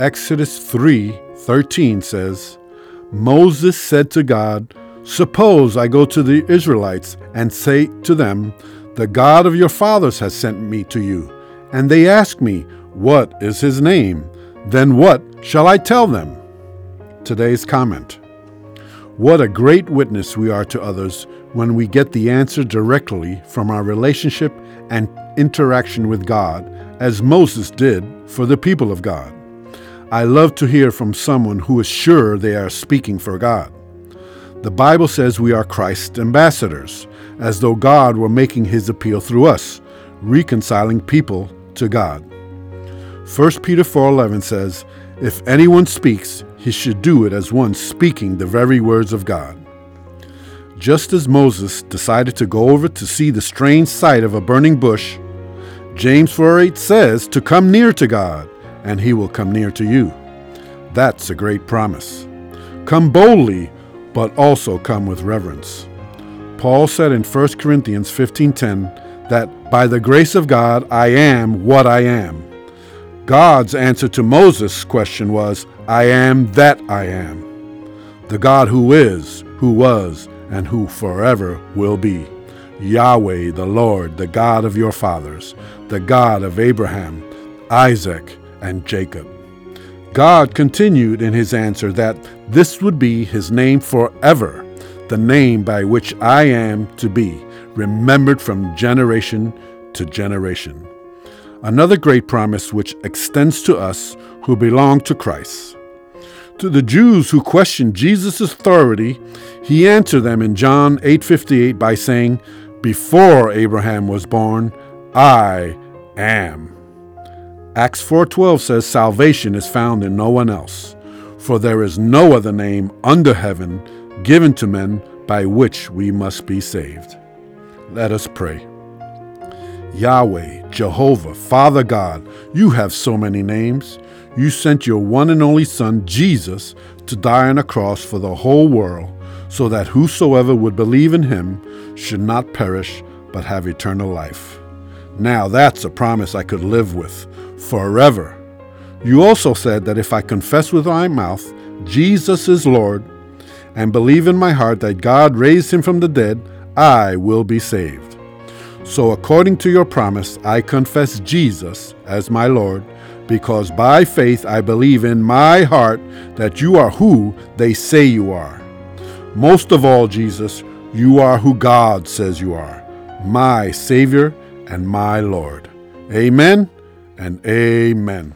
Exodus 3:13 says, Moses said to God, Suppose I go to the Israelites and say to them, The God of your fathers has sent me to you, and they ask me, What is his name? Then what shall I tell them? Today's comment. What a great witness we are to others when we get the answer directly from our relationship and interaction with God, as Moses did for the people of God. I love to hear from someone who is sure they are speaking for God. The Bible says we are Christ's ambassadors, as though God were making his appeal through us, reconciling people to God. 1 Peter 4:11 says, "If anyone speaks, he should do it as one speaking the very words of God." Just as Moses decided to go over to see the strange sight of a burning bush, James 4:8 says to come near to God and he will come near to you. That's a great promise. Come boldly, but also come with reverence. Paul said in 1 Corinthians 15:10 that by the grace of God I am what I am. God's answer to Moses' question was, I am that I am. The God who is, who was, and who forever will be. Yahweh, the Lord, the God of your fathers, the God of Abraham, Isaac, and Jacob. God continued in his answer that this would be his name forever, the name by which I am to be, remembered from generation to generation. Another great promise which extends to us who belong to Christ. To the Jews who questioned Jesus' authority, he answered them in John 8:58 by saying, "Before Abraham was born, I am." Acts 4:12 says salvation is found in no one else, for there is no other name under heaven given to men by which we must be saved. Let us pray. Yahweh, Jehovah, Father God, you have so many names. You sent your one and only Son, Jesus, to die on a cross for the whole world, so that whosoever would believe in him should not perish, but have eternal life. Now that's a promise I could live with forever. You also said that if I confess with my mouth Jesus is Lord and believe in my heart that God raised him from the dead, I will be saved. So, according to your promise, I confess Jesus as my Lord, because by faith I believe in my heart that you are who they say you are. Most of all, Jesus, you are who God says you are, my Savior and my Lord. Amen and amen.